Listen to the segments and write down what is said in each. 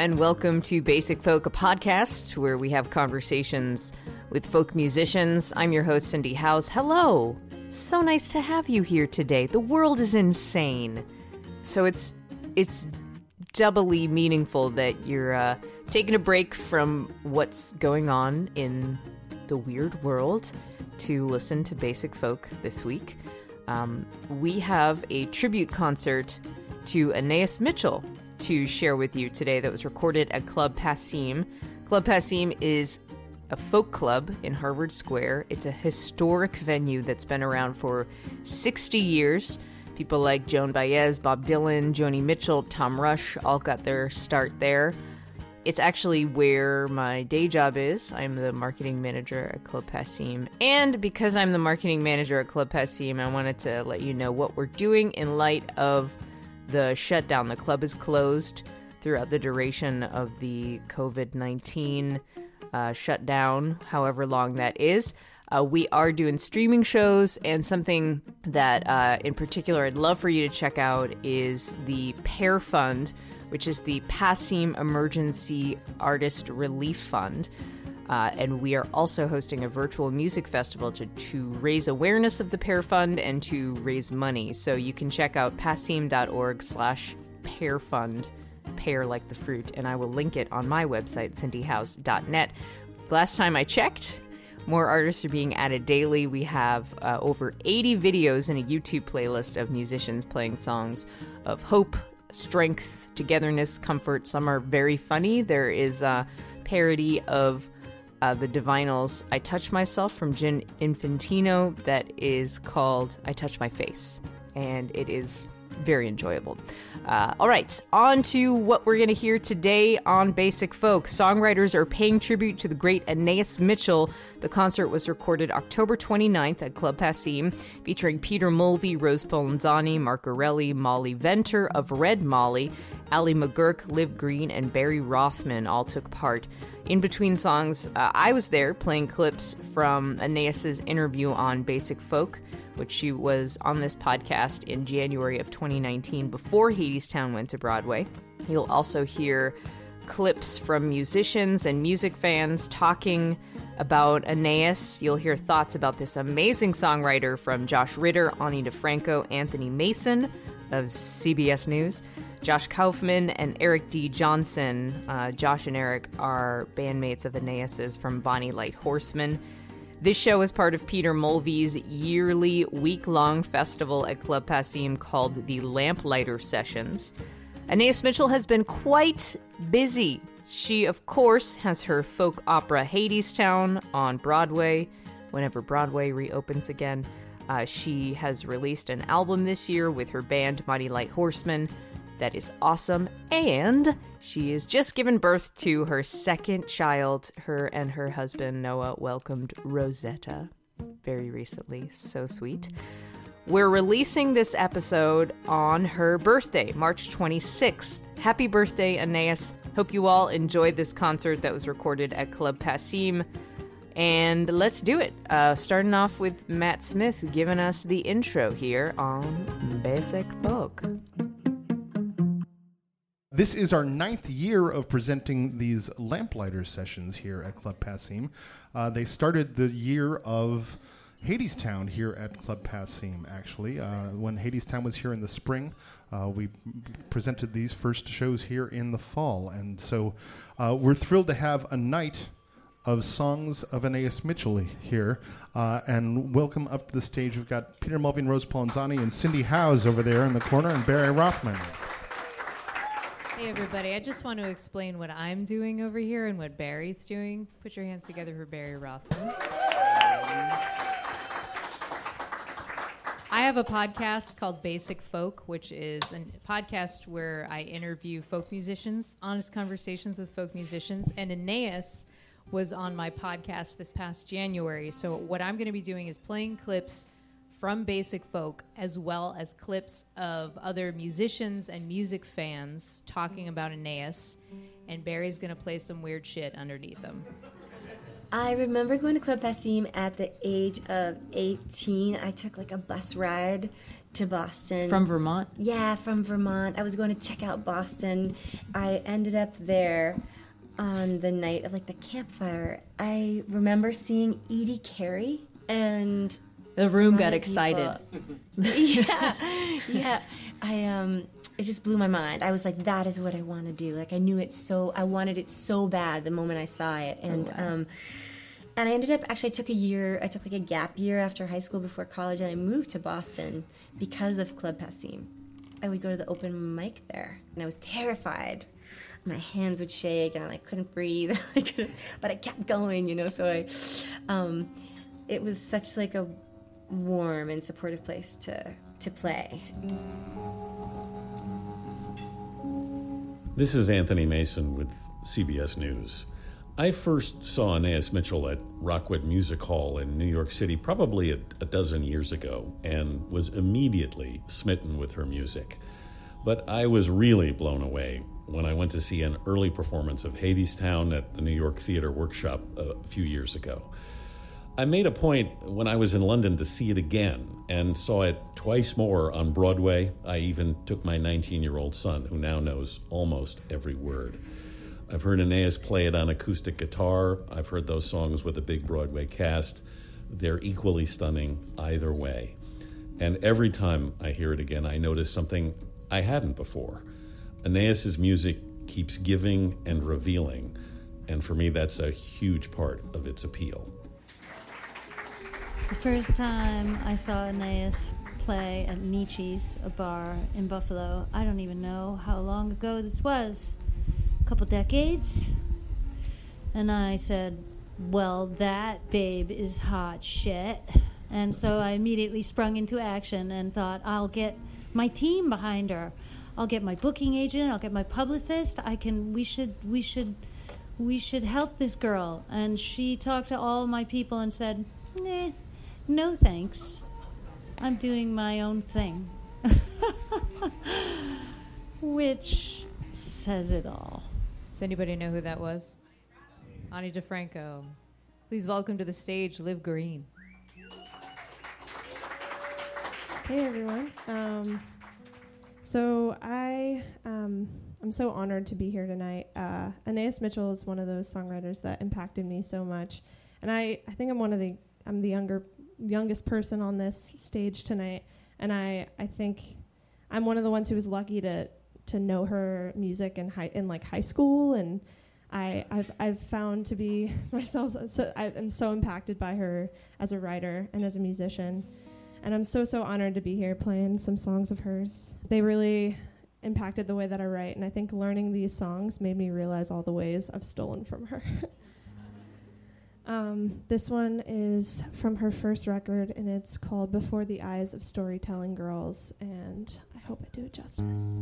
And welcome to Basic Folk, a podcast where we have conversations with folk musicians. I'm your host, Cindy Howes. Hello. So nice to have you here today. The world is insane. So it's it's doubly meaningful that you're uh, taking a break from what's going on in the weird world to listen to Basic Folk this week. Um, we have a tribute concert to Anais Mitchell to share with you today that was recorded at Club Passim. Club Passim is a folk club in Harvard Square. It's a historic venue that's been around for 60 years. People like Joan Baez, Bob Dylan, Joni Mitchell, Tom Rush all got their start there. It's actually where my day job is. I'm the marketing manager at Club Passim. And because I'm the marketing manager at Club Passim, I wanted to let you know what we're doing in light of the shutdown. The club is closed throughout the duration of the COVID 19 uh, shutdown, however long that is. Uh, we are doing streaming shows, and something that uh, in particular I'd love for you to check out is the Pear Fund, which is the Passim Emergency Artist Relief Fund. Uh, and we are also hosting a virtual music festival to, to raise awareness of the Pear Fund and to raise money. So you can check out passim.org slash pear fund, pear like the fruit, and I will link it on my website, cindyhowes.net. Last time I checked, more artists are being added daily. We have uh, over 80 videos in a YouTube playlist of musicians playing songs of hope, strength, togetherness, comfort. Some are very funny. There is a parody of uh, the Divinyls I Touch Myself from Gin Infantino that is called I Touch My Face. And it is very enjoyable. Uh, all right, on to what we're going to hear today on Basic Folk. Songwriters are paying tribute to the great Anais Mitchell. The concert was recorded October 29th at Club Passim, featuring Peter Mulvey, Rose Polenzani, Mark Erelli, Molly Venter of Red Molly, Ali McGuirk, Liv Green, and Barry Rothman all took part. In between songs, uh, I was there playing clips from Anais's interview on Basic Folk, which she was on this podcast in January of 2019 before Hadestown went to Broadway. You'll also hear clips from musicians and music fans talking about Anais. You'll hear thoughts about this amazing songwriter from Josh Ritter, Ani DiFranco, Anthony Mason of CBS News. Josh Kaufman and Eric D. Johnson. Uh, Josh and Eric are bandmates of Anais's from Bonny Light Horseman. This show is part of Peter Mulvey's yearly week long festival at Club Passim called the Lamplighter Sessions. Anais Mitchell has been quite busy. She, of course, has her folk opera Hadestown on Broadway whenever Broadway reopens again. Uh, she has released an album this year with her band Mighty Light Horseman that is awesome. And she has just given birth to her second child. Her and her husband Noah welcomed Rosetta very recently. So sweet. We're releasing this episode on her birthday, March 26th. Happy birthday, Anais. Hope you all enjoyed this concert that was recorded at Club Passim. And let's do it. Uh, starting off with Matt Smith giving us the intro here on Basic Folk. This is our ninth year of presenting these lamplighter sessions here at Club Passim. Uh, they started the year of Hadestown here at Club Passim, actually. Uh, when Hadestown was here in the spring, uh, we presented these first shows here in the fall. And so uh, we're thrilled to have a night of songs of Anais Mitchell here. Uh, and welcome up to the stage. We've got Peter Mulvey, Rose Polenzani, and Cindy Howes over there in the corner, and Barry Rothman. Hey, everybody. I just want to explain what I'm doing over here and what Barry's doing. Put your hands together for Barry Rothman. I have a podcast called Basic Folk, which is a podcast where I interview folk musicians, honest conversations with folk musicians. And Anais was on my podcast this past January. So, what I'm going to be doing is playing clips from Basic Folk as well as clips of other musicians and music fans talking about Anais. And Barry's going to play some weird shit underneath them. I remember going to Club Passim at the age of 18. I took like a bus ride to Boston. From Vermont? Yeah, from Vermont. I was going to check out Boston. I ended up there on the night of like the campfire. I remember seeing Edie Carey and the room got excited. yeah, yeah. I um, it just blew my mind. I was like, that is what I want to do. Like I knew it so. I wanted it so bad the moment I saw it, and um, and I ended up actually I took a year. I took like a gap year after high school before college, and I moved to Boston because of Club Passim. I would go to the open mic there, and I was terrified. My hands would shake, and I like couldn't breathe. I couldn't, but I kept going, you know. So I, um, it was such like a warm and supportive place to to play. This is Anthony Mason with CBS News. I first saw Anais Mitchell at Rockwood Music Hall in New York City probably a, a dozen years ago and was immediately smitten with her music. But I was really blown away when I went to see an early performance of Hadestown at the New York Theater Workshop a few years ago. I made a point when I was in London to see it again and saw it twice more on Broadway. I even took my 19 year old son, who now knows almost every word. I've heard Anais play it on acoustic guitar. I've heard those songs with a big Broadway cast. They're equally stunning either way. And every time I hear it again, I notice something I hadn't before. Anais's music keeps giving and revealing, and for me, that's a huge part of its appeal. The first time I saw Anais play at Nietzsche's, a bar in Buffalo, I don't even know how long ago this was. A couple decades. And I said, Well, that babe is hot shit. And so I immediately sprung into action and thought, I'll get my team behind her. I'll get my booking agent, I'll get my publicist. I can we should we should we should help this girl. And she talked to all my people and said, Nah, no thanks. I'm doing my own thing. Which says it all. Does anybody know who that was? Ani DiFranco. Please welcome to the stage Liv Green. Hey everyone. Um, so I um, I'm so honored to be here tonight. Uh, Anais Mitchell is one of those songwriters that impacted me so much, and I, I think I'm one of the I'm the younger youngest person on this stage tonight, and I I think I'm one of the ones who was lucky to to know her music in high in like high school and. I, I've, I've found to be myself so I, I'm so impacted by her as a writer and as a musician and I'm so so honored to be here playing some songs of hers. They really impacted the way that I write, and I think learning these songs made me realize all the ways I've stolen from her. um, this one is from her first record, and it's called "Before the Eyes of Storytelling Girls," and I hope I do it justice.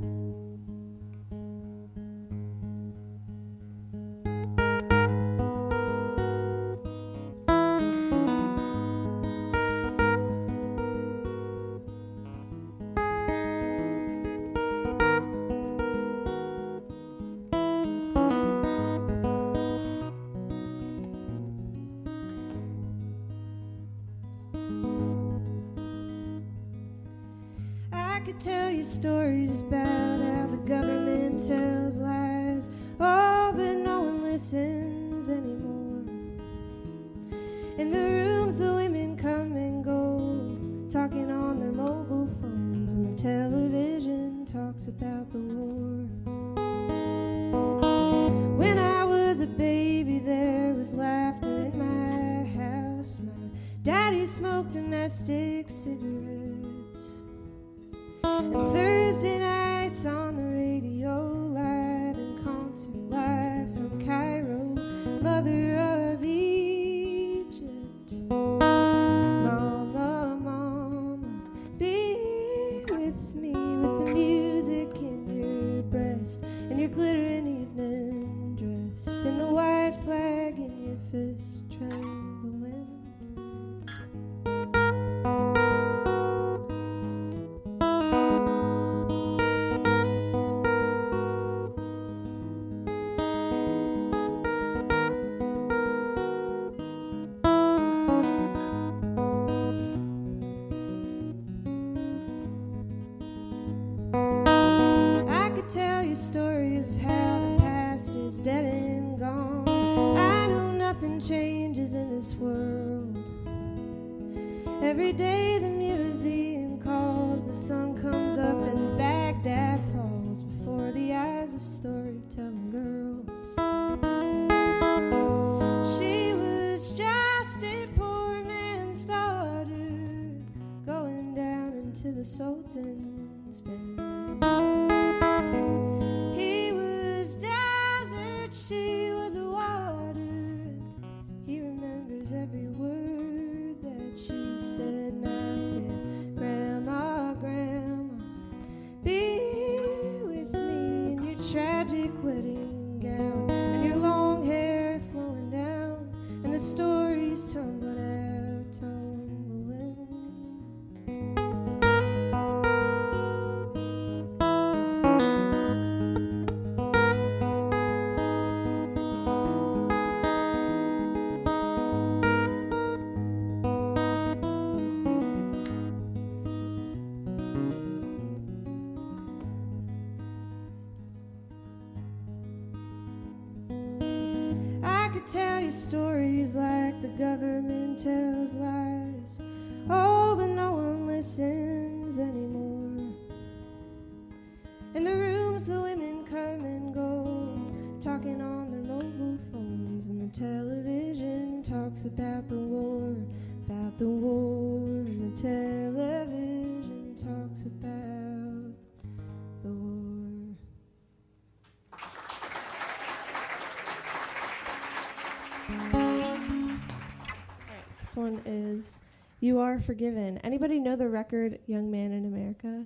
You are forgiven. Anybody know the record Young Man in America?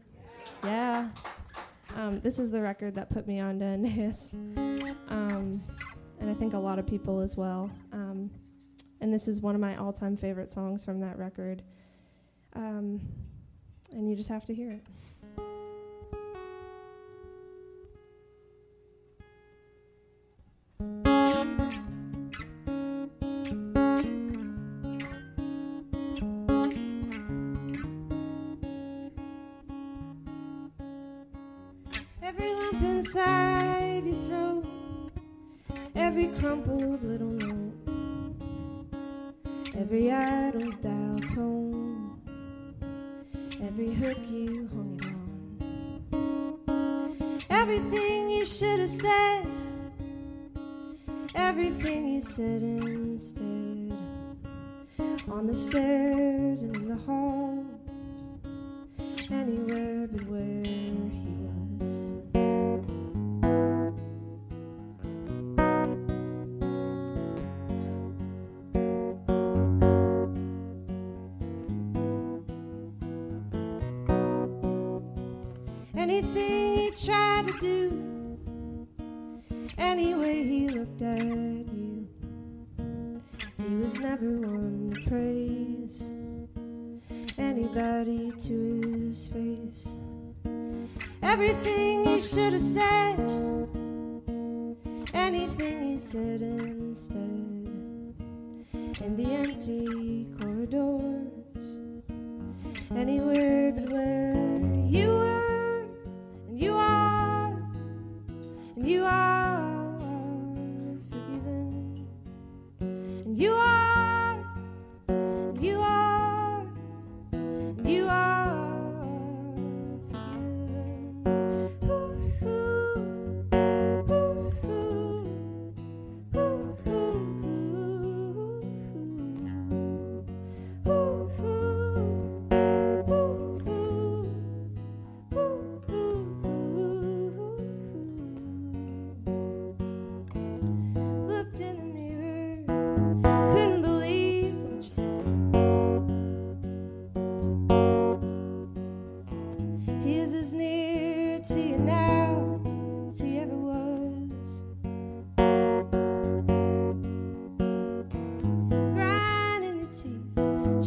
Yeah. yeah. Um, this is the record that put me on to Anais. Um, and I think a lot of people as well. Um, and this is one of my all time favorite songs from that record. Um, and you just have to hear it. Every lump inside your throat, every crumpled little note, every idle dial tone, every hook you hung it on. Everything you should have said, everything you said instead, on the stairs and in the hall.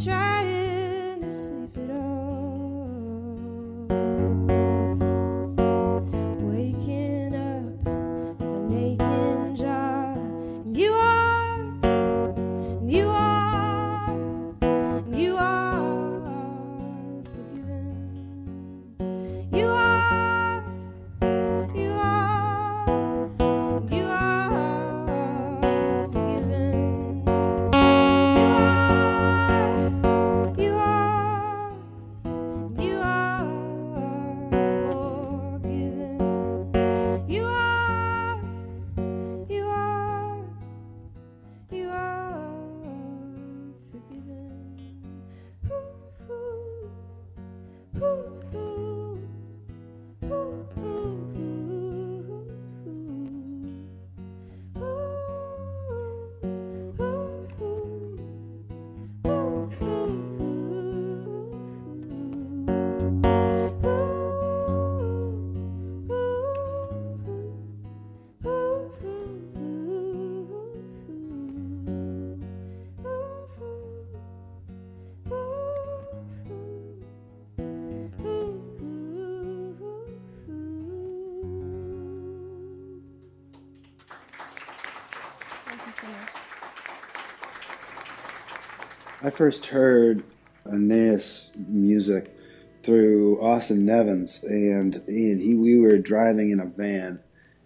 try. I first heard Anais music through Austin Nevins, and and he we were driving in a van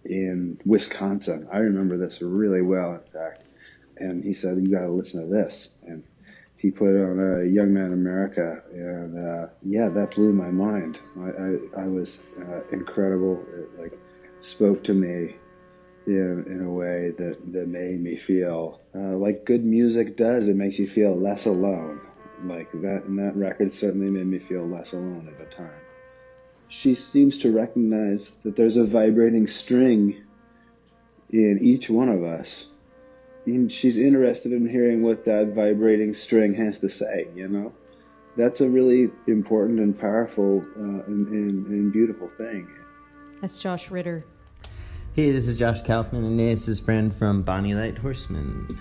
in Wisconsin. I remember this really well, in fact. And he said, "You got to listen to this." And he put on a Young Man America, and uh, yeah, that blew my mind. I I, I was uh, incredible. It like spoke to me in, in a way that, that made me feel uh, like good music does. It makes you feel less alone. Like that, and that record certainly made me feel less alone at the time. She seems to recognize that there's a vibrating string in each one of us. And she's interested in hearing what that vibrating string has to say, you know? That's a really important and powerful uh, and, and, and beautiful thing. That's Josh Ritter. Hey, this is Josh Kaufman, Anais' friend from Bonny Light Horseman.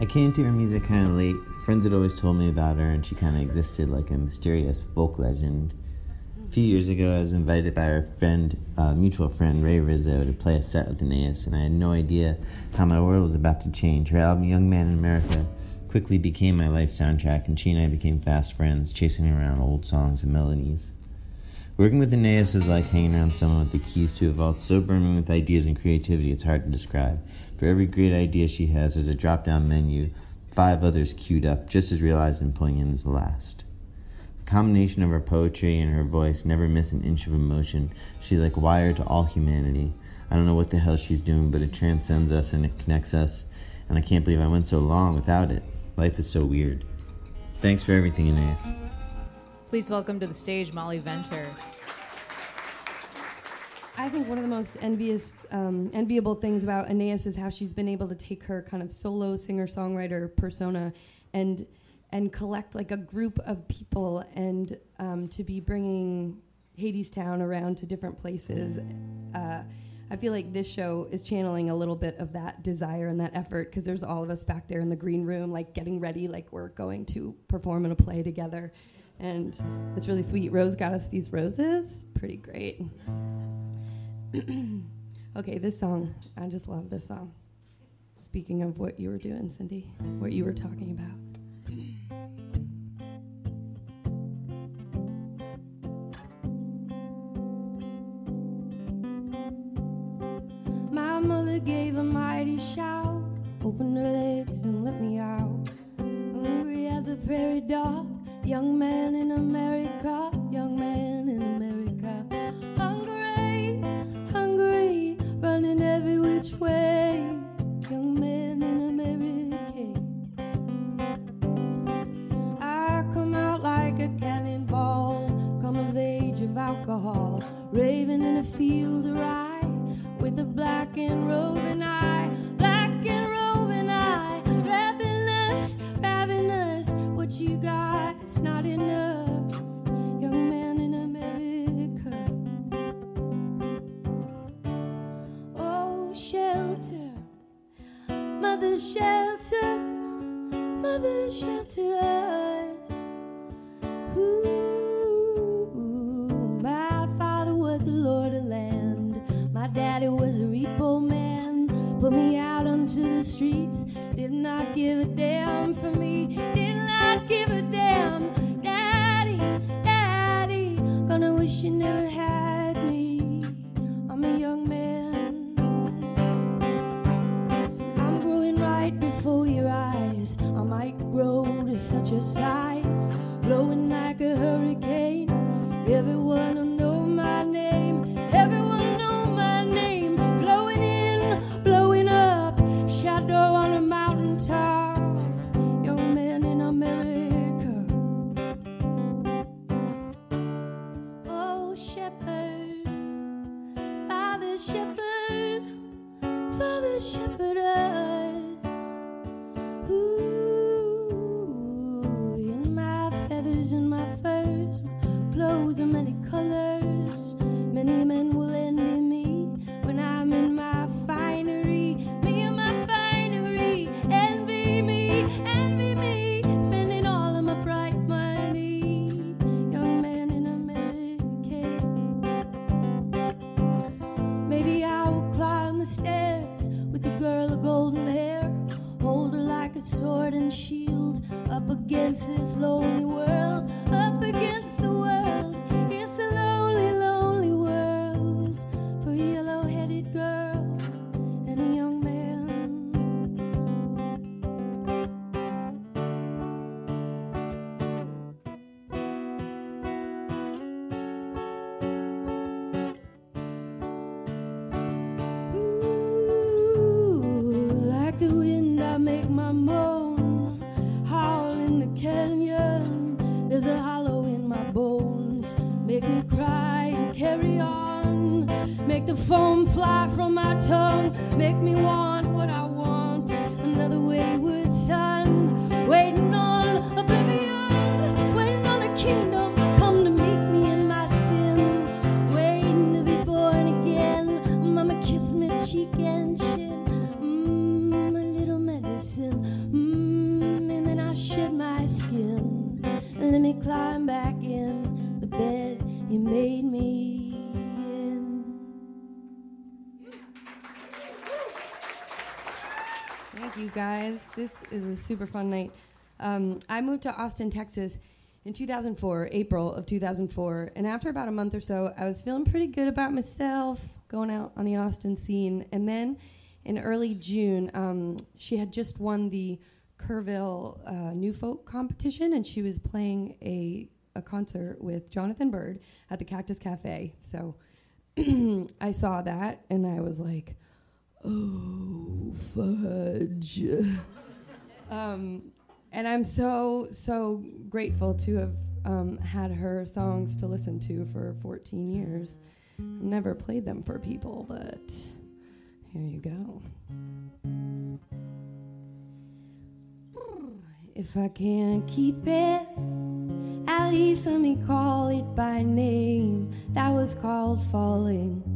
I came to her music kind of late. Friends had always told me about her, and she kind of existed like a mysterious folk legend. A few years ago, I was invited by our friend, uh, mutual friend Ray Rizzo, to play a set with Anais, and I had no idea how my world was about to change. Her album, Young Man in America, quickly became my life soundtrack, and she and I became fast friends, chasing around old songs and melodies. Working with Anais is like hanging around someone with the keys to a vault so brimming with ideas and creativity it's hard to describe. For every great idea she has, there's a drop down menu, five others queued up, just as realized and poignant as the last. The combination of her poetry and her voice never miss an inch of emotion. She's like wired to all humanity. I don't know what the hell she's doing, but it transcends us and it connects us, and I can't believe I went so long without it. Life is so weird. Thanks for everything, Anais. Please welcome to the stage Molly Venter. I think one of the most envious, um, enviable things about Anais is how she's been able to take her kind of solo singer-songwriter persona and and collect like a group of people and um, to be bringing Hadestown around to different places. Uh, I feel like this show is channeling a little bit of that desire and that effort because there's all of us back there in the green room, like getting ready, like we're going to perform in a play together. And it's really sweet. Rose got us these roses. Pretty great. okay, this song. I just love this song. Speaking of what you were doing, Cindy, what you were talking about. My mother gave a mighty shout, opened her legs and let me out. Hungry as a prairie dog, young man in America, young man in America. Hungry, hungry, running every which way, I This is a super fun night. Um, I moved to Austin, Texas in 2004, April of 2004. And after about a month or so, I was feeling pretty good about myself, going out on the Austin scene. And then in early June, um, she had just won the Kerrville uh, New Folk competition, and she was playing a, a concert with Jonathan Byrd at the Cactus Cafe. So I saw that, and I was like, oh fudge um, and i'm so so grateful to have um, had her songs to listen to for 14 years never played them for people but here you go If I can't keep it, at least let me call it by name. That was called falling.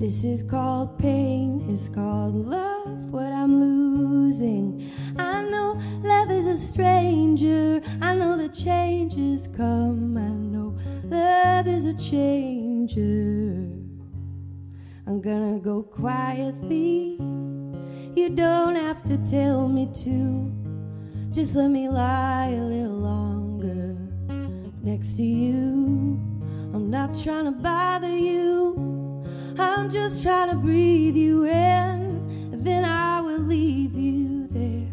This is called pain, it's called love, what I'm losing. I know love is a stranger, I know the changes come, I know love is a changer. I'm gonna go quietly, you don't have to tell me to. Just let me lie a little longer next to you. I'm not trying to bother you. I'm just trying to breathe you in. Then I will leave you there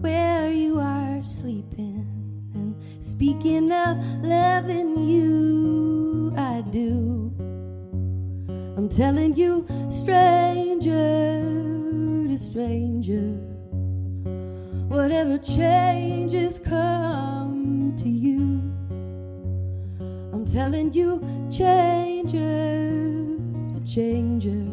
where you are sleeping. And speaking of loving you, I do. I'm telling you, stranger to stranger, whatever changes come to you. I'm telling you, changer to changer.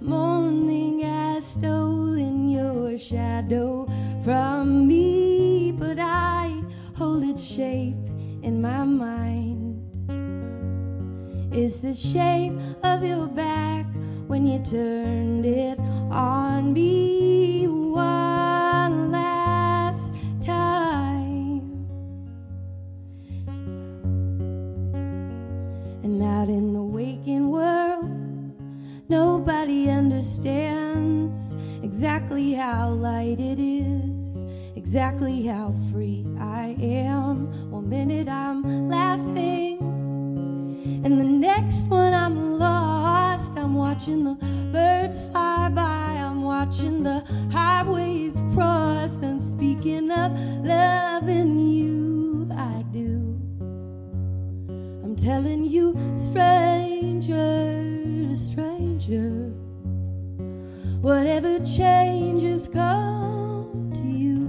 Morning has stolen your shadow from me, but I hold its shape in my mind. It's the shape of your back when you turned it on me one last time. And out in the Nobody understands exactly how light it is, exactly how free I am. One minute I'm laughing, and the next one I'm lost. I'm watching the birds fly by, I'm watching the highways cross, and speaking of loving you, I do. I'm telling you, stranger stranger whatever changes come to you.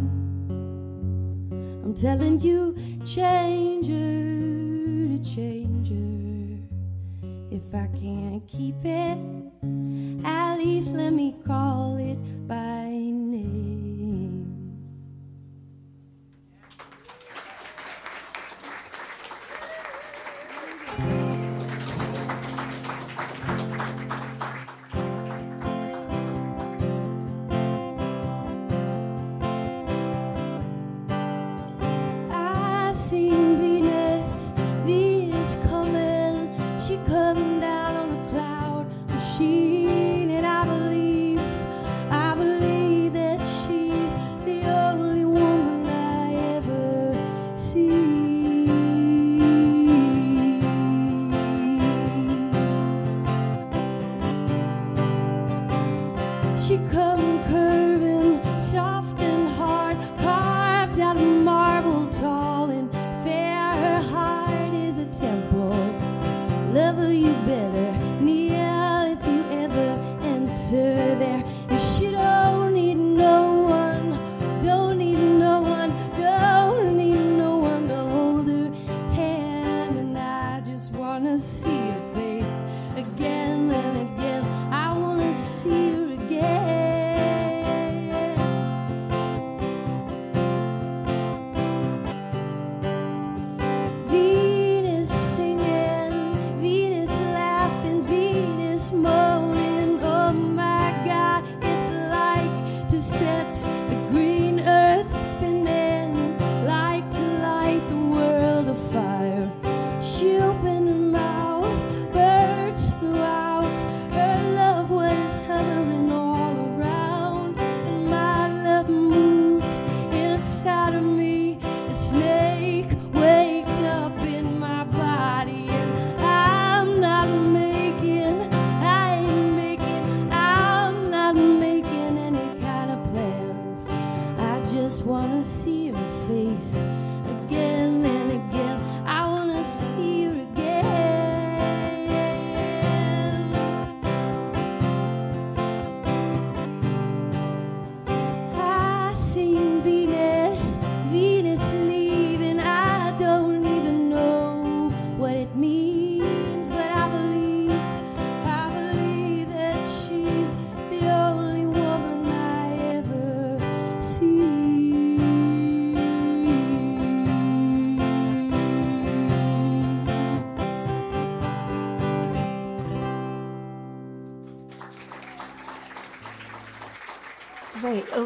I'm telling you, changer to changer. If I can't keep it, at least let me call it by name.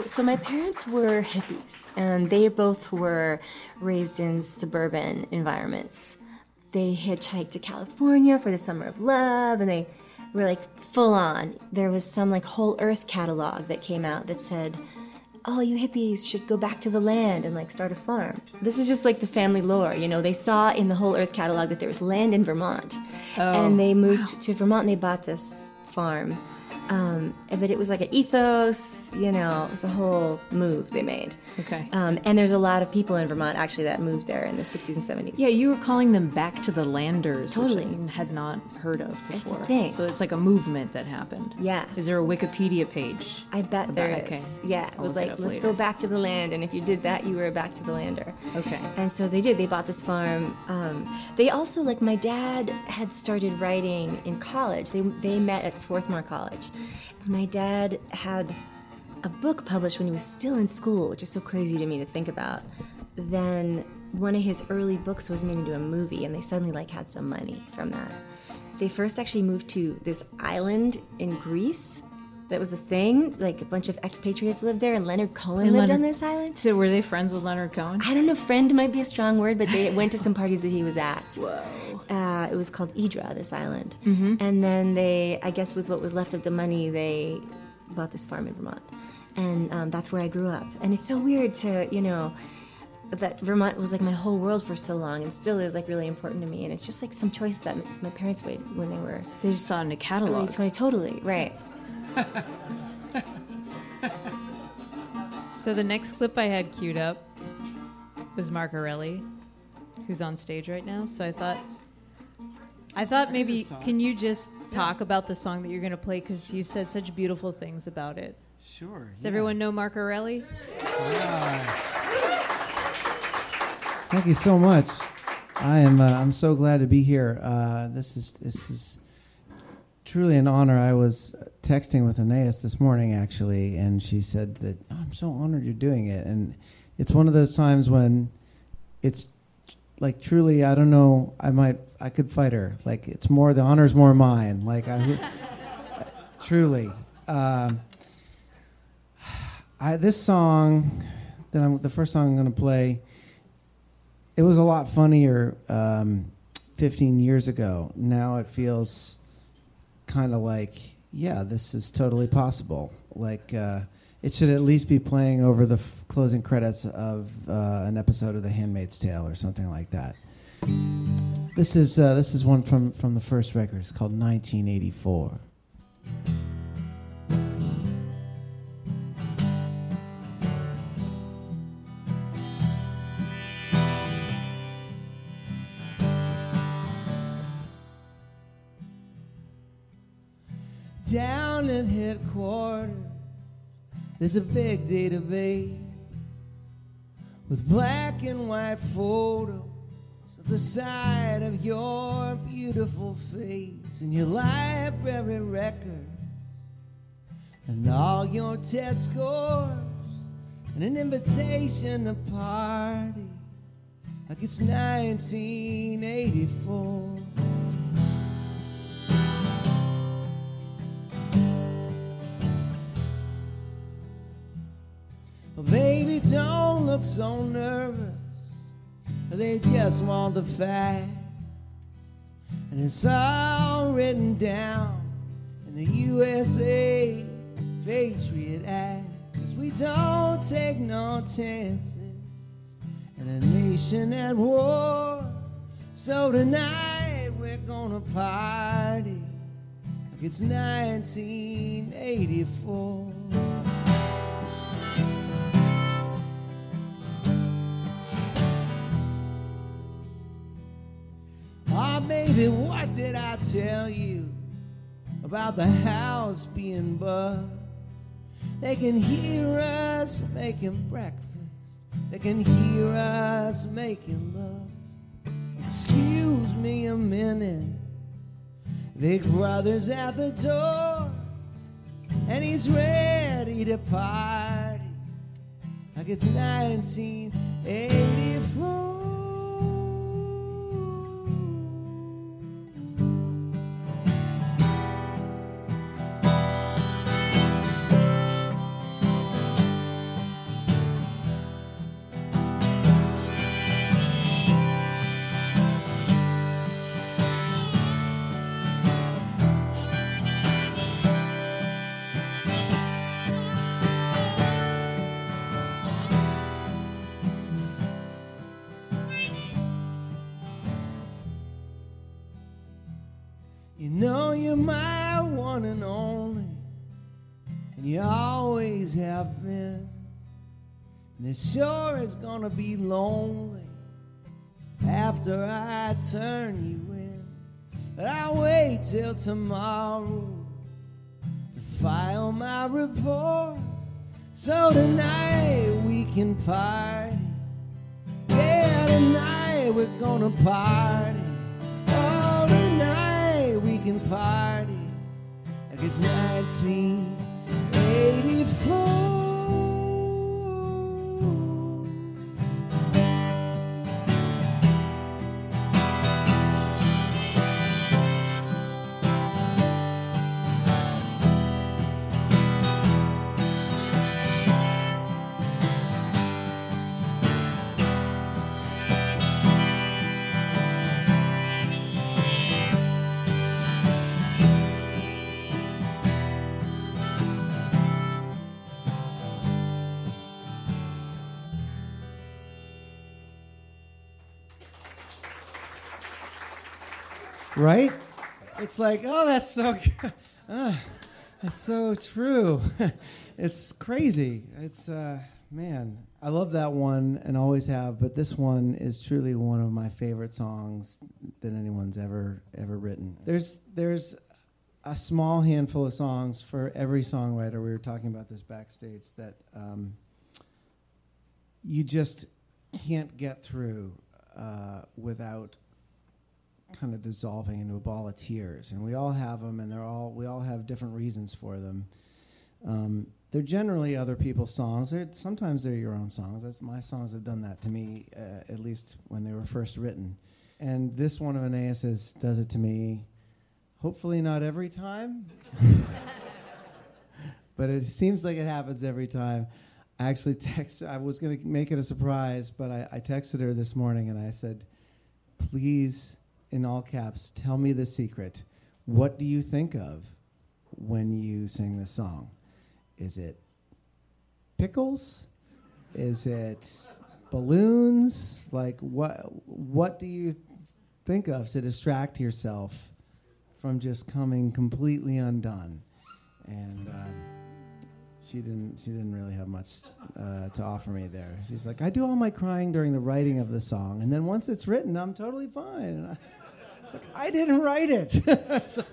So my parents were hippies, and they both were raised in suburban environments. They hitchhiked to California for the summer of love, and they were like full on. There was some like whole Earth catalog that came out that said, "Oh, you hippies should go back to the land and like start a farm." This is just like the family lore, you know. They saw in the whole Earth catalog that there was land in Vermont, Oh, and they moved to Vermont and they bought this farm. Um, but it was like an ethos, you know, it was a whole move they made. Okay. Um, and there's a lot of people in Vermont actually that moved there in the 60s and 70s. Yeah, you were calling them back to the landers, Totally. which I had not heard of before. It's a thing. So it's like a movement that happened. Yeah. Is there a Wikipedia page? I bet about- there is. okay. Yeah, it I'll was like, up let's later. go back to the land. And if you did that, you were a back to the lander. Okay. And so they did. They bought this farm. Um, they also, like, my dad had started writing in college. They, they met at Swarthmore College. My dad had a book published when he was still in school, which is so crazy to me to think about. Then one of his early books was made into a movie, and they suddenly like had some money from that. They first actually moved to this island in Greece. That was a thing. Like a bunch of expatriates lived there, and Leonard Cohen And lived on this island. So were they friends with Leonard Cohen? I don't know. Friend might be a strong word, but they went to some parties that he was at. Whoa. Uh, it was called Idra, this island. Mhm. And then they, I guess, with what was left of the money, they bought this farm in Vermont. and um, that's where I grew up. And it's so weird to you know that Vermont was like my whole world for so long, and still is like really important to me. And it's just like some choice that my parents made when they were They just saw it in a catalog. twenty. Totally right. So the next clip I had queued up was Mark Erelli, who's on stage right now. So I thought, I thought maybe can you just talk about the song that you're going to play because you said such beautiful things about it. Sure. Does everyone know Mark Erelli? Thank you so much. I am. Uh, I'm so glad to be here. Uh, this is this is truly an honor. I was texting with Anais this morning actually, and she said that "Oh, I'm so honored you're doing it. And it's one of those times when it's like truly. I don't know. I might. I could fight her. Like it's more. The honor's more mine. Like I. truly. Um, I this song that I'm the first song I'm going to play. It was a lot funnier um, 15 years ago. Now it feels kind of like, yeah, this is totally possible. Like uh, it should at least be playing over the f- closing credits of uh, an episode of The Handmaid's Tale or something like that. This is uh, this is one from from the first record. It's called 1984. Down at headquarters, there's a big database with black and white photos of the side of your beautiful face and your library record and all your test scores and an invitation to party like it's 1984. Look so nervous. They just want the facts. And it's all written down in the USA Patriot Act. Cause we don't take no chances in a nation at war. So tonight we're gonna party like it's 1984. Baby, what did I tell you about the house being bugged? They can hear us making breakfast. They can hear us making love. Excuse me a minute. Big brother's at the door, and he's ready to party like it's 1984. And it sure is gonna be lonely after I turn you in. But I'll wait till tomorrow to file my report. So tonight we can party. Yeah, tonight we're gonna party. Oh, tonight we can party like it's 1984. Right? It's like, oh, that's so good. Ah, that's so true. it's crazy. It's uh, man, I love that one and always have. But this one is truly one of my favorite songs that anyone's ever ever written. There's there's a small handful of songs for every songwriter. We were talking about this backstage that um, you just can't get through uh, without kind of dissolving into a ball of tears. And we all have them, and they're all we all have different reasons for them. Um, they're generally other people's songs. They're, sometimes they're your own songs. That's my songs have done that to me, uh, at least when they were first written. And this one of Anais's does it to me. Hopefully not every time, but it seems like it happens every time. I actually text. I was going to make it a surprise, but I, I texted her this morning and I said, "Please, in all caps, tell me the secret. What do you think of when you sing this song? Is it pickles? Is it balloons? Like what? What do you think of to distract yourself from just coming completely undone?" And. Um, she didn't she didn't really have much uh, to offer me there. She's like, I do all my crying during the writing of the song, and then once it's written, I'm totally fine. And I, it's like I didn't write it, so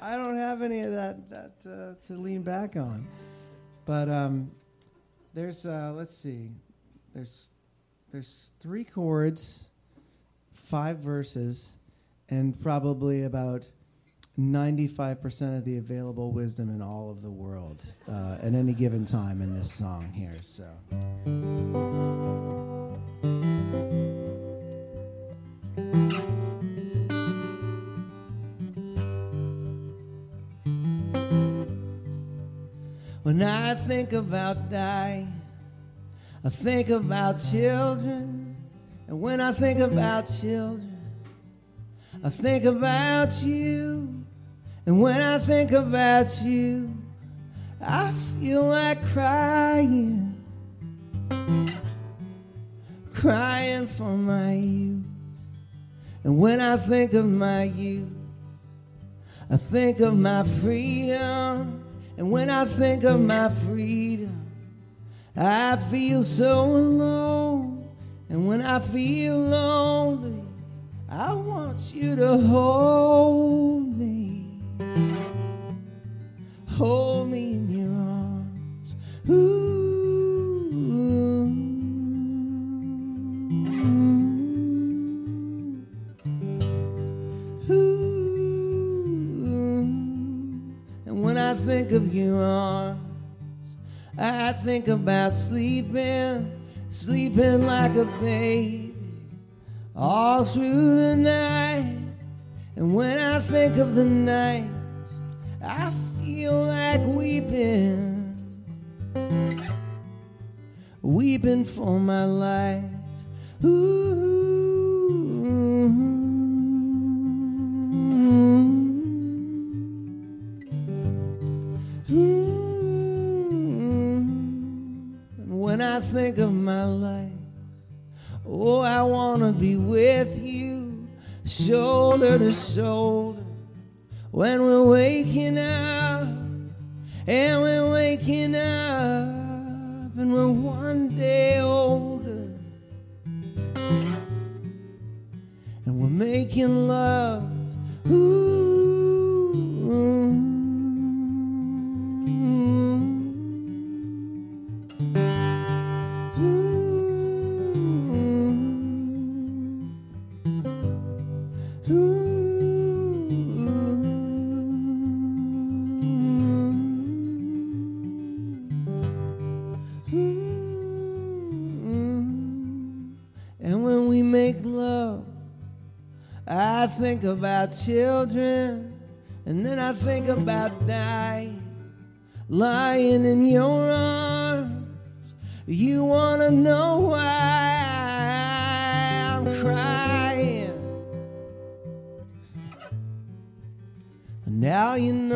I don't have any of that that uh, to lean back on. But um, there's uh, let's see, there's there's three chords, five verses, and probably about 95% of the available wisdom in all of the world uh, at any given time in this song here. So. When I think about dying, I think about children. And when I think about children, I think about you. And when I think about you, I feel like crying, crying for my youth. And when I think of my youth, I think of my freedom. And when I think of my freedom, I feel so alone. And when I feel lonely, I want you to hold hold me in your arms. Ooh. Ooh. And when I think of your arms, I think about sleeping, sleeping like a baby all through the night. And when I think of the night, I feel like weeping, weeping for my life. Ooh. When I think of my life, oh, I want to be with you, shoulder to shoulder when we're waking up and we're waking up and we're one day older and we're making love. Ooh. Think about children, and then I think about dying, lying in your arms. You wanna know why I'm crying? Now you know.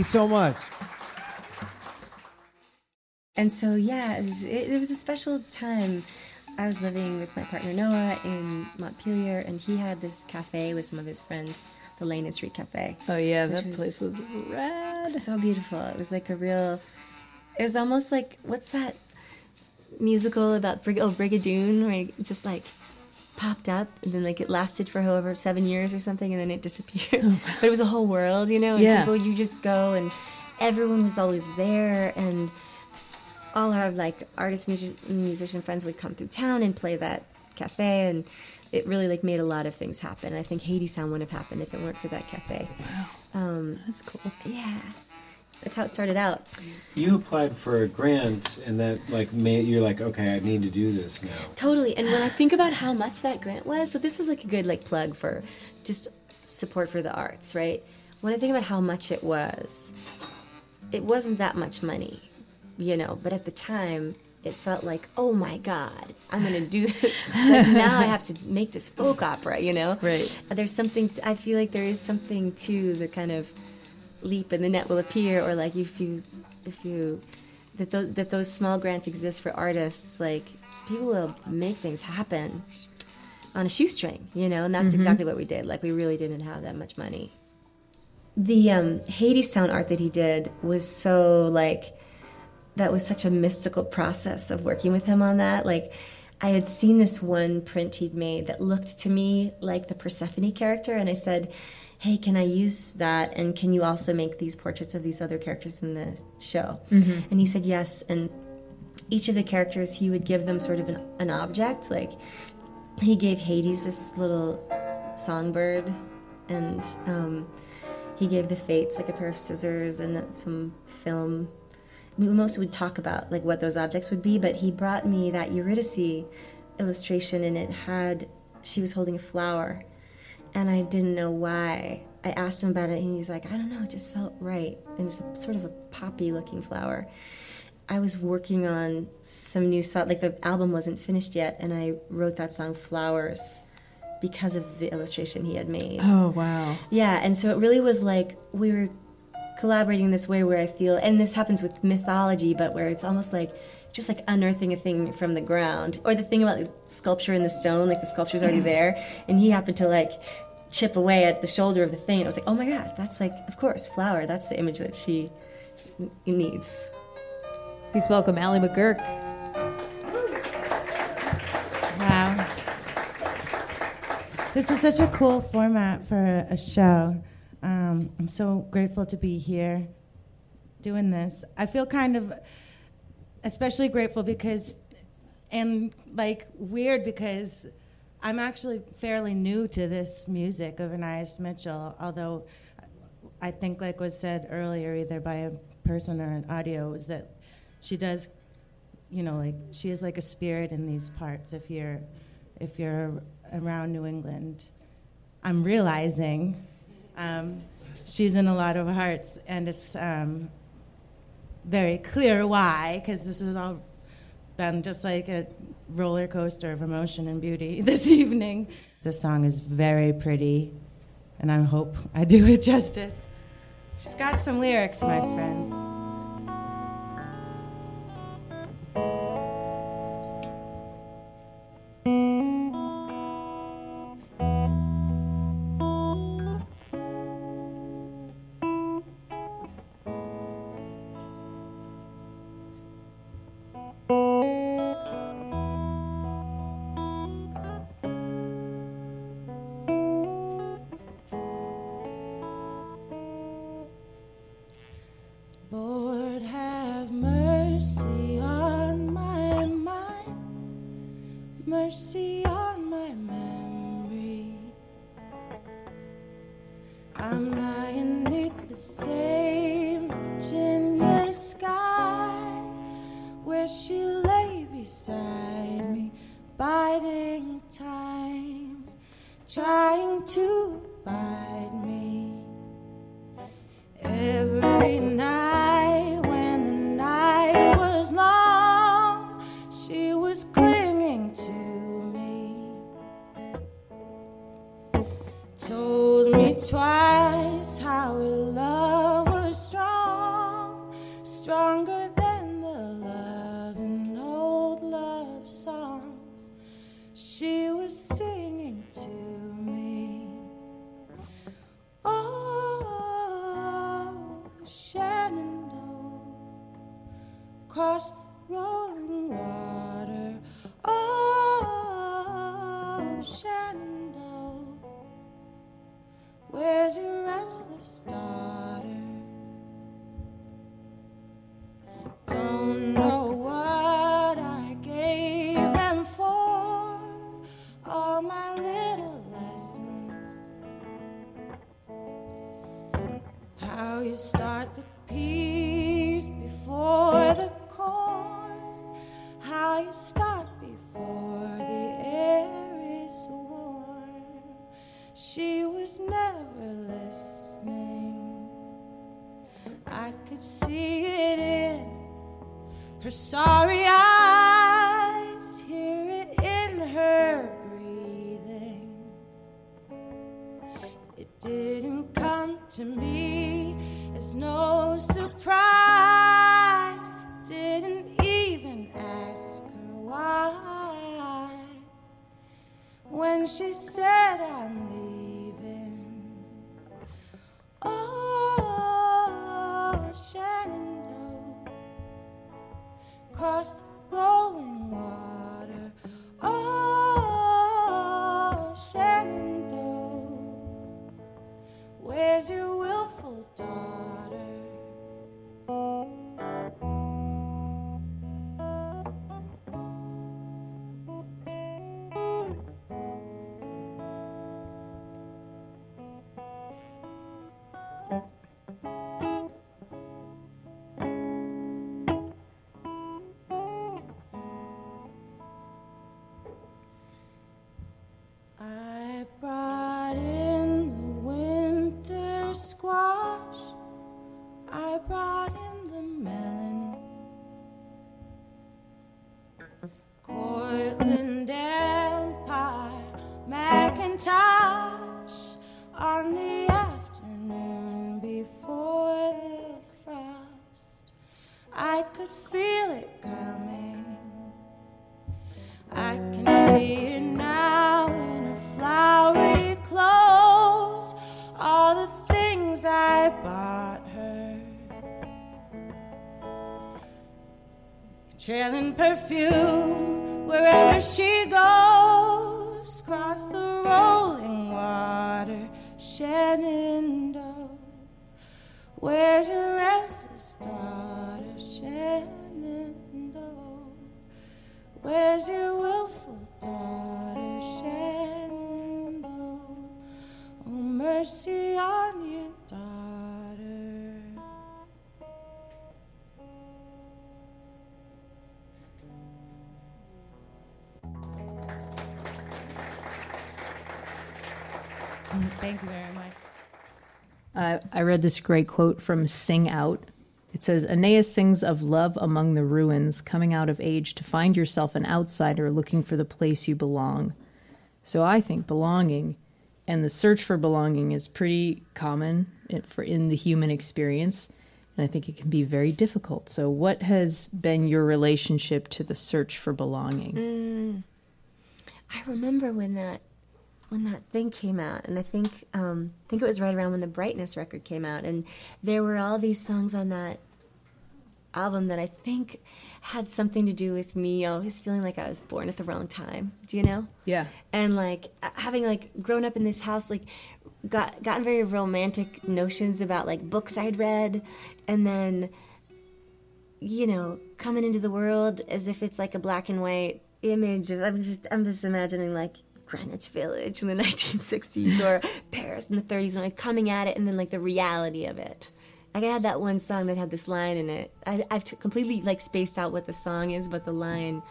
You so much. And so, yeah, it was, it, it was a special time. I was living with my partner Noah in Montpelier, and he had this cafe with some of his friends, the Langdon Street Cafe. Oh yeah, which that place was rad. So beautiful. It was like a real. It was almost like what's that musical about Brig- oh Brigadoon, where it just like popped up and then like it lasted for however seven years or something, and then it disappeared. but it was a whole world, you know. And Yeah. people, you just go, and everyone was always there, and all our like artist music- musician friends would come through town and play that cafe and it really like made a lot of things happen i think Hadestown wouldn't have happened if it weren't for that cafe wow um that's cool yeah that's how it started out. You applied for a grant, and that like made you're like, okay, I need to do this now. totally. And when i think about how much that grant was so this is like a good like plug for just support for the arts right? When i think about how much it was it wasn't that much money you know but at the time it felt like oh my god i'm gonna do this. Like now i have to make this folk opera you know? Right. there's something i feel like there is something to the kind of leap and the net will appear or like if you if you that, th- that those small grants exist for artists like people will make things happen on a shoestring you know and that's Mhm. exactly what we did like we really didn't have that much money the um, Hadestown art that he did was so like that was such a mystical process of working with him on that. Like I had seen this one print he'd made that looked to me like the Persephone character, and I said, "Hey, can I use that? And can you also make these portraits of these other characters in the show?" Mhm. And he said yes. And each of the characters, he would give them sort of an, an object. Like he gave Hades this little songbird, and um, he gave the Fates like a pair of scissors and some film. We mostly would talk about like what those objects would be, but he brought me that Eurydice illustration, and it had she was holding a flower, and I didn't know why. I asked him about it, and he's like, "I don't know, it just felt right." And it was a, sort of a poppy-looking flower. I was working on some new song, like the album wasn't finished yet, and I wrote that song "Flowers" because of the illustration he had made. Oh wow. Yeah, and so it really was like we were collaborating in this way where I feel, and this happens with mythology, but where it's almost like just like unearthing a thing from the ground, or the thing about the sculpture in the stone, like the sculpture's already there, and he happened to like chip away at the shoulder of the thing. And I was like, oh my god, that's like, of course, flower. That's the image that she n- needs. Please welcome Ali McGuirk. Wow. This is such a cool format for a show. Um, I'm so grateful to be here doing this. I feel kind of especially grateful because, and like weird because I'm actually fairly new to this music of Anais Mitchell, although I think, like was said earlier, either by a person or an audio, is that she does, you know, like she is like a spirit in these parts. If you're, if you're around New England, I'm realizing um, she's in a lot of hearts, and it's um, very clear why, because this has all been just like a roller coaster of emotion and beauty this evening. The song is very pretty, and I hope I do it justice. She's got some lyrics, my friends. Feel it coming. I can see it now in her flowery clothes. All the things I bought her. Trailing perfume wherever she goes. Across the rolling water, Shenandoah. Where's your Where's your willful daughter, Shenandoah? Oh, mercy on your daughter. Thank you very much. Uh, I read this great quote from Sing Out. It says Anais sings of love among the ruins, coming out of age to find yourself an outsider looking for the place you belong. So I think belonging and the search for belonging is pretty common for in the human experience, and I think it can be very difficult. So, what has been your relationship to the search for belonging? Mm. I remember when that when that thing came out, and I think um, I think it was right around when the Brightness record came out, and there were all these songs on that album that I think had something to do with me always feeling like I was born at the wrong time. Do you know? Yeah. And like having like grown up in this house, like got gotten very romantic notions about like books I'd read, and then you know coming into the world as if it's like a black and white image. Of, I'm just I'm just imagining like Greenwich Village in the 1960s or Paris in the 30s, and like coming at it, and then like the reality of it. I had that one song that had this line in it. I, I've t- completely like spaced out what the song is, but the line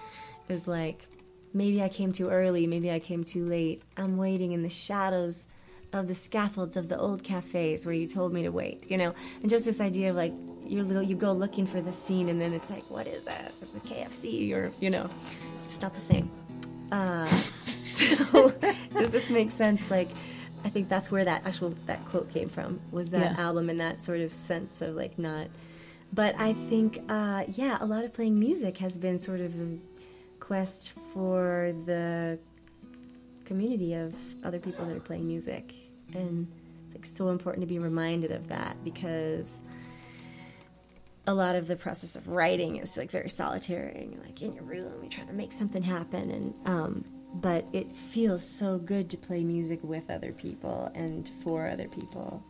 is like, "Maybe I came too early, maybe I came too late. I'm waiting in the shadows of the scaffolds of the old cafes where you told me to wait." You know, and just this idea of like you you go looking for the scene, and then it's like, "What is that? It's the KFC," or you know, it's just not the same. Uh, so does this make sense? Like, I think that's where that actual that quote came from was that Yeah. album and that sort of sense of like not. But I think uh, yeah, a lot of playing music has been sort of a quest for the community of other people that are playing music, and it's like so important to be reminded of that because a lot of the process of writing is like very solitary and you're like in your room you're trying to make something happen and um, but it feels so good to play music with other people and for other people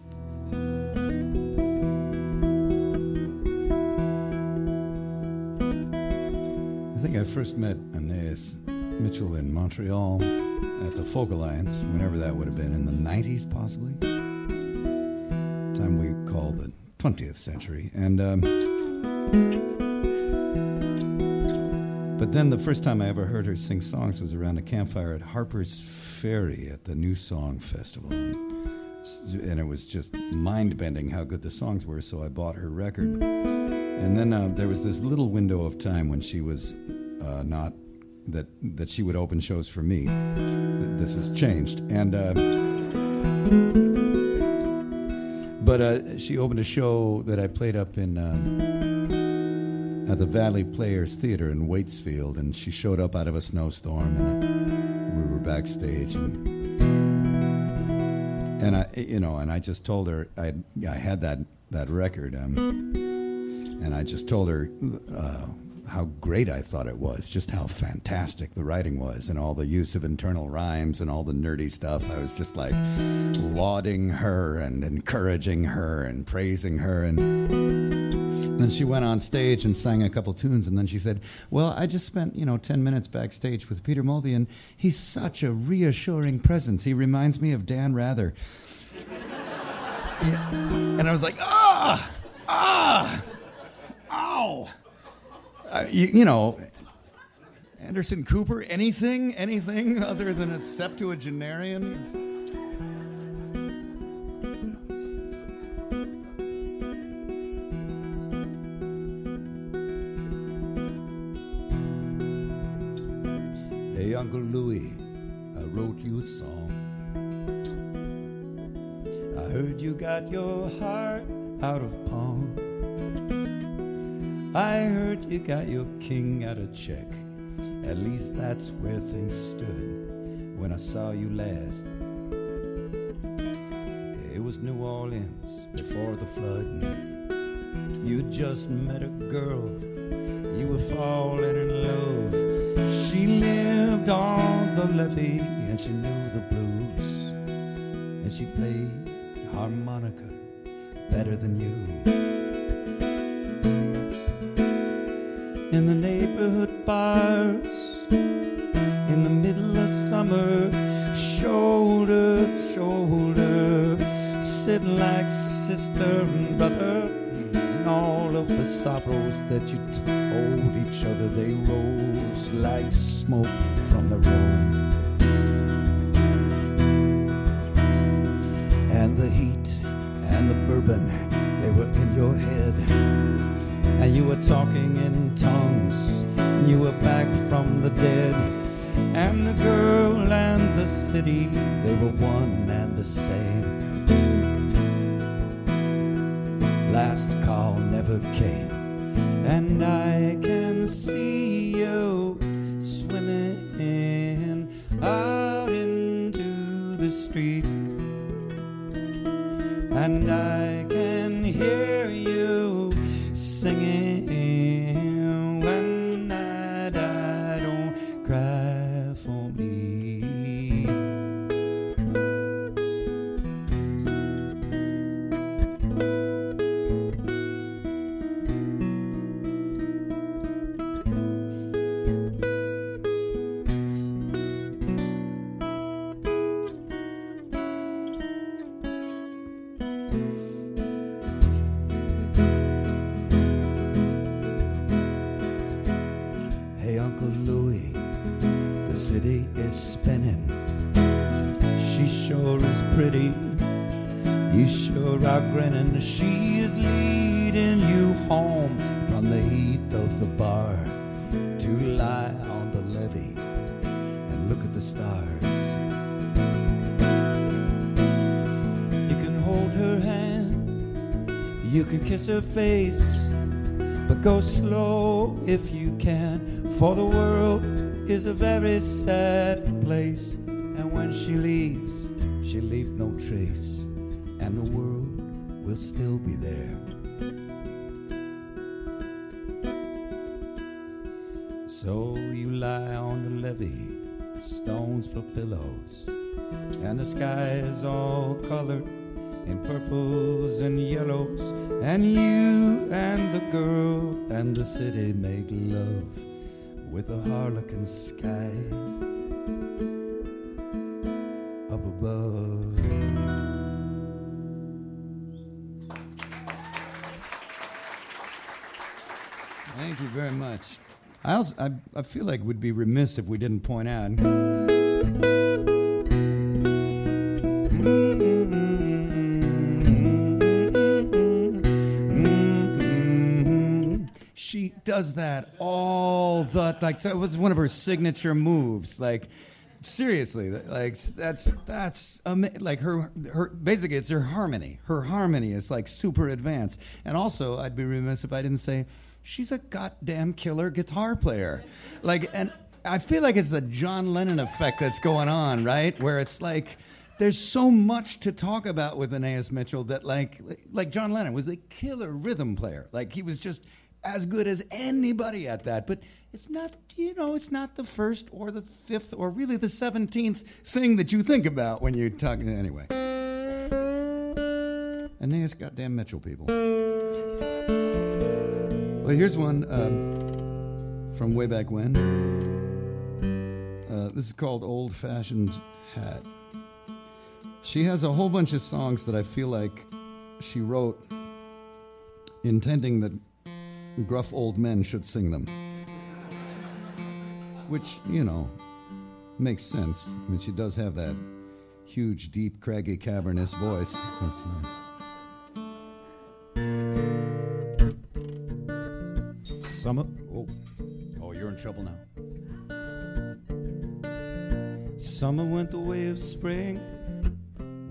I think I first met Anais Mitchell in Montreal at the Folk Alliance, whenever that would have been, in the 90s possibly. Time we call the 20th century. And, um, but then the first time I ever heard her sing songs was around a campfire at Harper's Ferry at the New Song Festival. And it was just mind bending how good the songs were, so I bought her record. And then uh, there was this little window of time when she was uh, not that that she would open shows for me. This has changed, and uh, but uh, she opened a show that I played up in um, at the Valley Players Theater in Waitsfield, and she showed up out of a snowstorm, and we were backstage, and and I you know, and I just told her I I had that that record. Um, and I just told her uh, how great I thought it was, just how fantastic the writing was, and all the use of internal rhymes and all the nerdy stuff. I was just like lauding her and encouraging her and praising her. And then she went on stage and sang a couple tunes, and then she said, "Well, I just spent you know ten minutes backstage with Peter Mulvey, and he's such a reassuring presence. He reminds me of Dan Rather." Yeah. And I was like, "Ah, ah." Ow! Uh, you, you know, Anderson Cooper, anything, anything other than a septuagenarian? Hey, Uncle Louie, I wrote you a song. I heard you got your heart out of pawn. I heard you got your king out of check. At least that's where things stood when I saw you last. It was New Orleans before the flood. You just met a girl, you were falling in love. She lived on the levee and she knew the blues. And she played harmonica better than you. That you told each other, they rose like smoke pretty. You sure are grinning. She is leading you home from the heat of the bar to lie on the levee and look at the stars. You can hold her hand, you can kiss her face, but go slow if you can, for the world is a very sad place no trace, and the world will still be there. So you lie on the levee, stones for pillows, and the sky is all colored in purples and yellows, and you and the girl and the city make love with the harlequin sky very much. I also I, I feel like we'd be remiss if we didn't point out. She does that all the like. So it was one of her signature moves. Like seriously, like that's that's like her her basically it's her harmony. Her harmony is like super advanced. And also, I'd be remiss if I didn't say she's a goddamn killer guitar player. Like and I feel like it's the John Lennon effect that's going on, right? Where it's like there's so much to talk about with Anais Mitchell that like like John Lennon was a killer rhythm player. Like he was just as good as anybody at that. But it's not, you know, it's not the first or the fifth or really the 17th thing that you think about when you're talking. Anyway. Anais goddamn Mitchell, people. Well, here's one um, from way back when. Uh, this is called Old Fashioned Hat. She has a whole bunch of songs that I feel like she wrote intending that gruff old men should sing them. Which, you know, makes sense. I mean, she does have that huge, deep, craggy, cavernous voice. That's, uh, Summer. Oh, oh, you're in trouble now. Summer went the way of spring.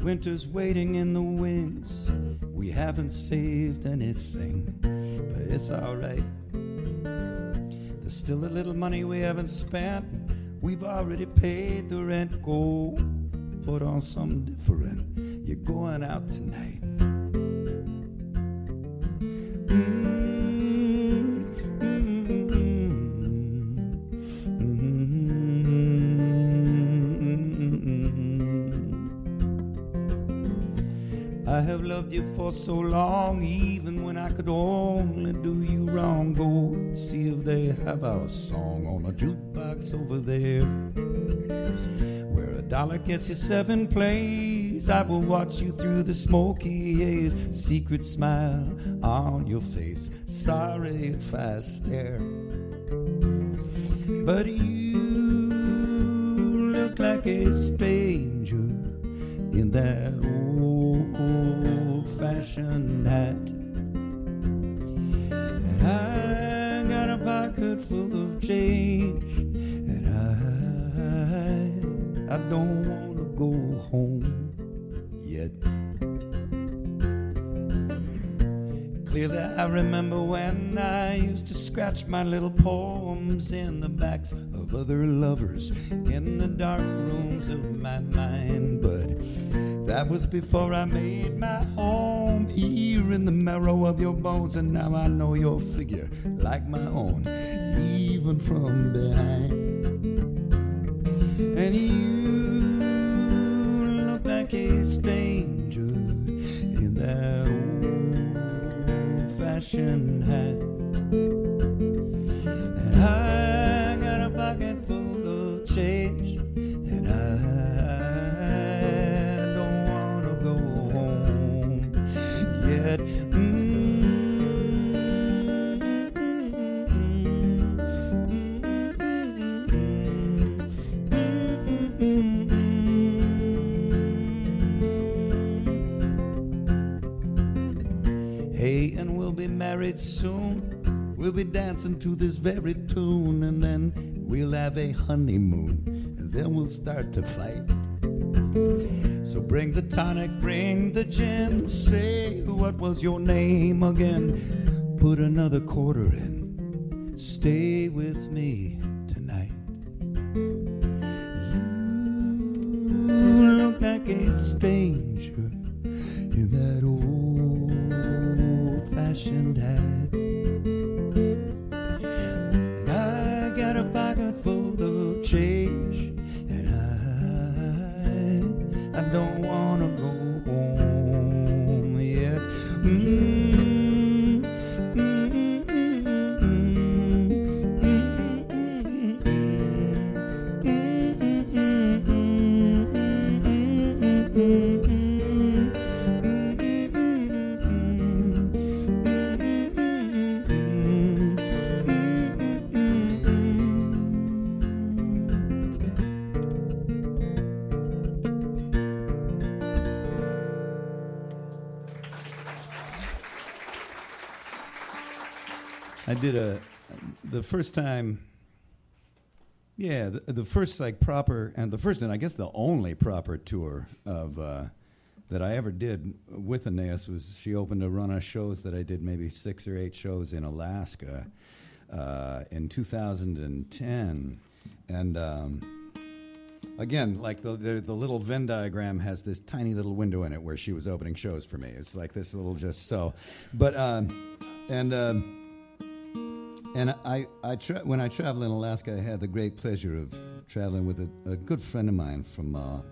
Winter's waiting in the wings. We haven't saved anything, but it's alright. There's still a little money we haven't spent. We've already paid the rent. Go put on something different. You're going out tonight. Loved you for so long, even when I could only do you wrong. Go see if they have our song on a jukebox over there. Where a dollar gets you seven plays, I will watch you through the smoky haze. Secret smile on your face, sorry if I stare. But you look like a stranger in that old fashioned hat. And I got a pocket full of change, and I, I don't want to go home yet. Clearly, I remember when I used to scratch my little poems in the backs of other lovers in the dark rooms of my mind. But that was before I made my home here in the marrow of your bones. And now I know your figure like my own, even from behind. And you look like a stranger in that old fashioned hat. And I married soon. We'll be dancing to this very tune, and then we'll have a honeymoon, and then we'll start to fight. So bring the tonic, bring the gin. Say, what was your name again? Put another quarter in. Stay with me tonight. You look like a stranger in that old hat. And I did a the first time. Yeah, the, the first like proper and the first and I guess the only proper tour of uh, that I ever did with Anais was she opened a run of shows that I did maybe six or eight shows in Alaska uh, in 2010, and um, again like the, the the little Venn diagram has this tiny little window in it where she was opening shows for me. It's like this little just so, but um, and. Um, and I, I tra- when I travel in Alaska, I had the great pleasure of traveling with a, a good friend of mine from uh,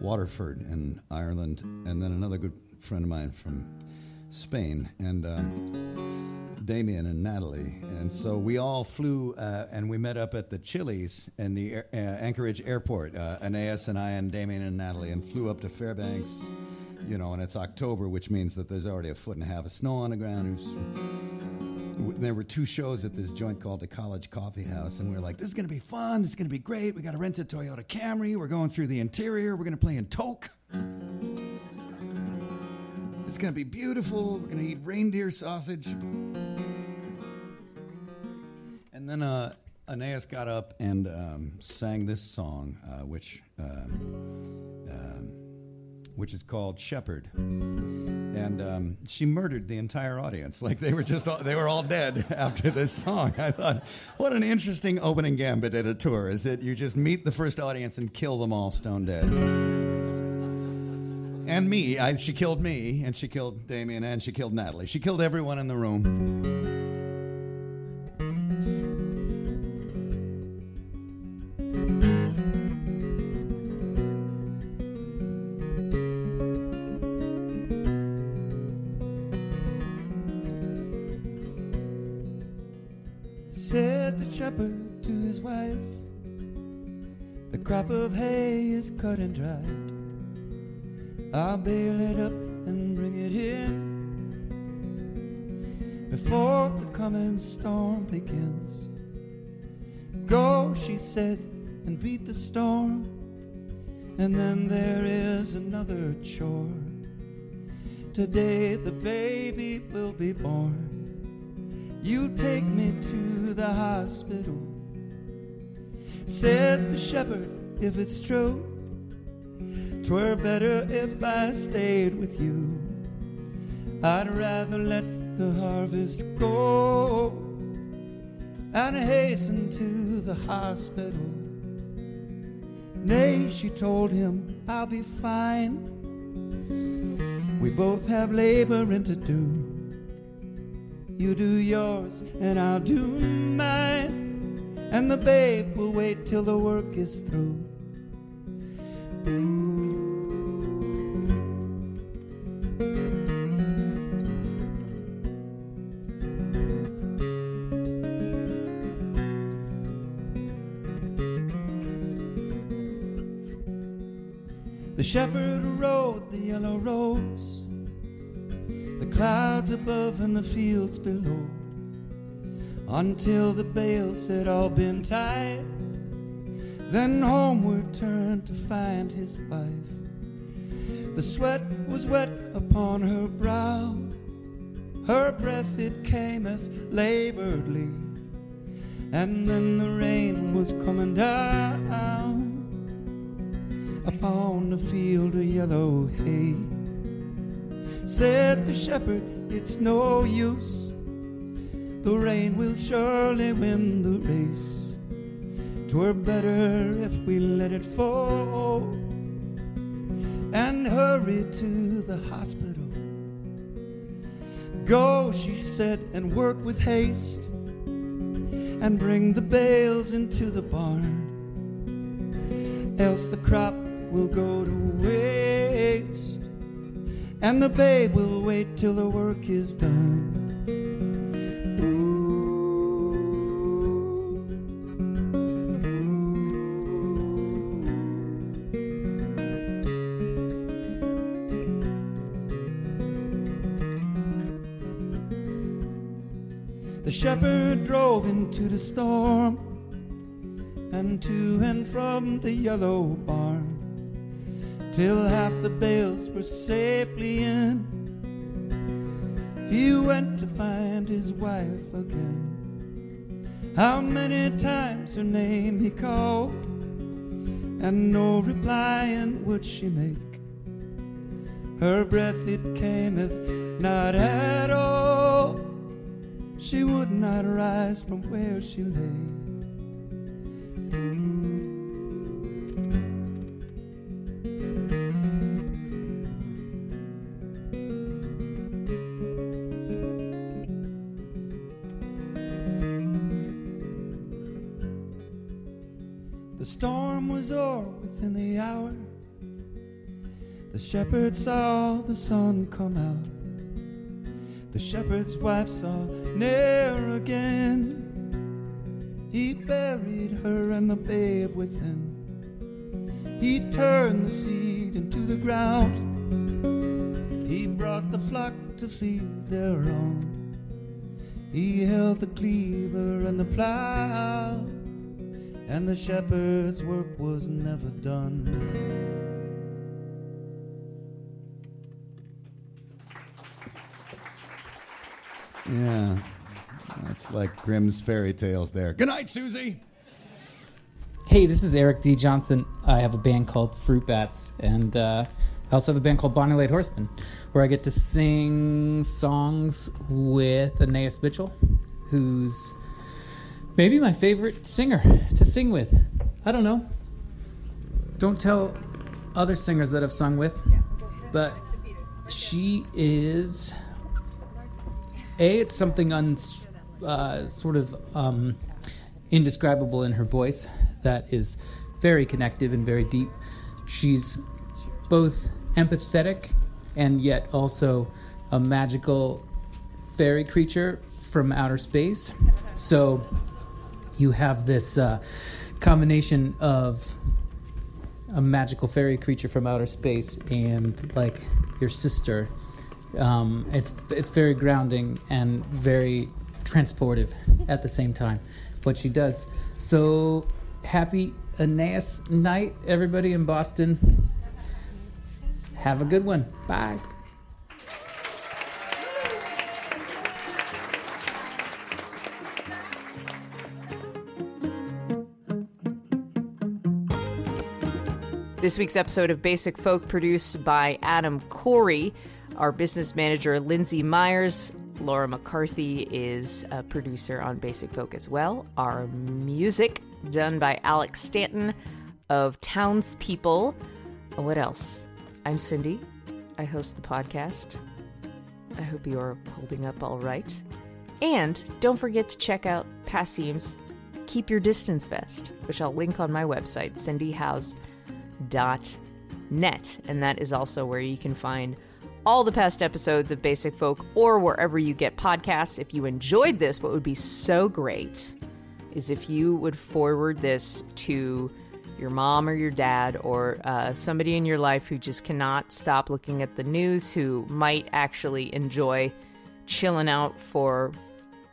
Waterford in Ireland, and then another good friend of mine from Spain, and um, Damien and Natalie. And so we all flew, uh, and we met up at the Chili's in the air, uh, Anchorage airport. Uh, Anais and I and Damien and Natalie, and flew up to Fairbanks. You know, and it's October, which means that there's already a foot and a half of snow on the ground. There were two shows at this joint called the College Coffee House, and we were like, "This is going to be fun. This is going to be great. We got to rent a Toyota Camry. We're going through the interior. We're going to play in Tok. It's going to be beautiful. We're going to eat reindeer sausage." And then uh, got up and um, sang this song, uh, which um, um, which is called Shepherd. And um, she murdered the entire audience. Like they were just all, they were all dead after this song. I thought, what an interesting opening gambit at a tour is that you just meet the first audience and kill them all stone dead. And me, I, she killed me, and she killed Damien, and she killed Natalie. She killed everyone in the room. The crop of hay is cut and dried. I'll bale it up and bring it in before the coming storm begins. Go, she said, and beat the storm. And then there is another chore. Today the baby will be born. You take me to the hospital. Said the shepherd, if it's true, twere better if I stayed with you. I'd rather let the harvest go and hasten to the hospital. Nay, she told him, I'll be fine. We both have laboring to do. You do yours, and I'll do mine. And the babe will wait till the work is through. The shepherd rode the yellow rose, the clouds above and the fields below, until the bales had all been tied. Then homeward turned to find his wife. The sweat was wet upon her brow, her breath it cameth laboredly, and then the rain was coming down upon the field of yellow hay. Said the shepherd, It's no use. The rain will surely win the race. Twere better if we let it fall and hurry to the hospital. Go, she said, and work with haste and bring the bales into the barn. Else the crop will go to waste and the babe will wait till the work is done. Drove into the storm and to and from the yellow barn till half the bales were safely in. He went to find his wife again. How many times her name he called, and no reply and would she make? Her breath it cameth not at all. She would not rise from where she lay. The storm was o'er within the hour. The shepherd saw the sun come out. Shepherd's wife saw ne'er again. He buried her and the babe within. He turned the seed into the ground. He brought the flock to feed their own. He held the cleaver and the plow, and the shepherd's work was never done. Yeah, that's like Grimm's fairy tales there. Good night, Susie. Hey, this is Eric D. Johnson. I have a band called Fruit Bats, and uh, I also have a band called Bonny Light Horseman, where I get to sing songs with Anais Mitchell, who's maybe my favorite singer to sing with. I don't know. Don't tell other singers that I've sung with, but she is a it's something un, uh, sort of um, indescribable in her voice that is very connective and very deep. She's both empathetic and yet also a magical fairy creature from outer space. So you have this uh, combination of a magical fairy creature from outer space and like your sister um, it's it's very grounding and very transportive at the same time. What she does. So happy Anais night, everybody in Boston. Have a good one. Bye. This week's episode of Basic Folk produced by Adam Corey. Our business manager, Lindsay Myers. Laura McCarthy is a producer on Basic Folk as well. Our music done by Alex Stanton of Townspeople. Oh, what else? I'm Cindy. I host the podcast. I hope you are holding up all right. And don't forget to check out Passim's Keep Your Distance Fest, which I'll link on my website, cindyhowes.net. And that is also where you can find all the past episodes of Basic Folk or wherever you get podcasts. If you enjoyed this, what would be so great is if you would forward this to your mom or your dad or uh, somebody in your life who just cannot stop looking at the news, who might actually enjoy chilling out for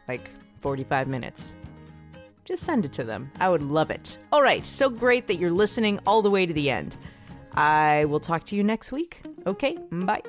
like 45 minutes. Just send it to them. I would love it. All right, so great that you're listening all the way to the end. I will talk to you next week. Okay, bye.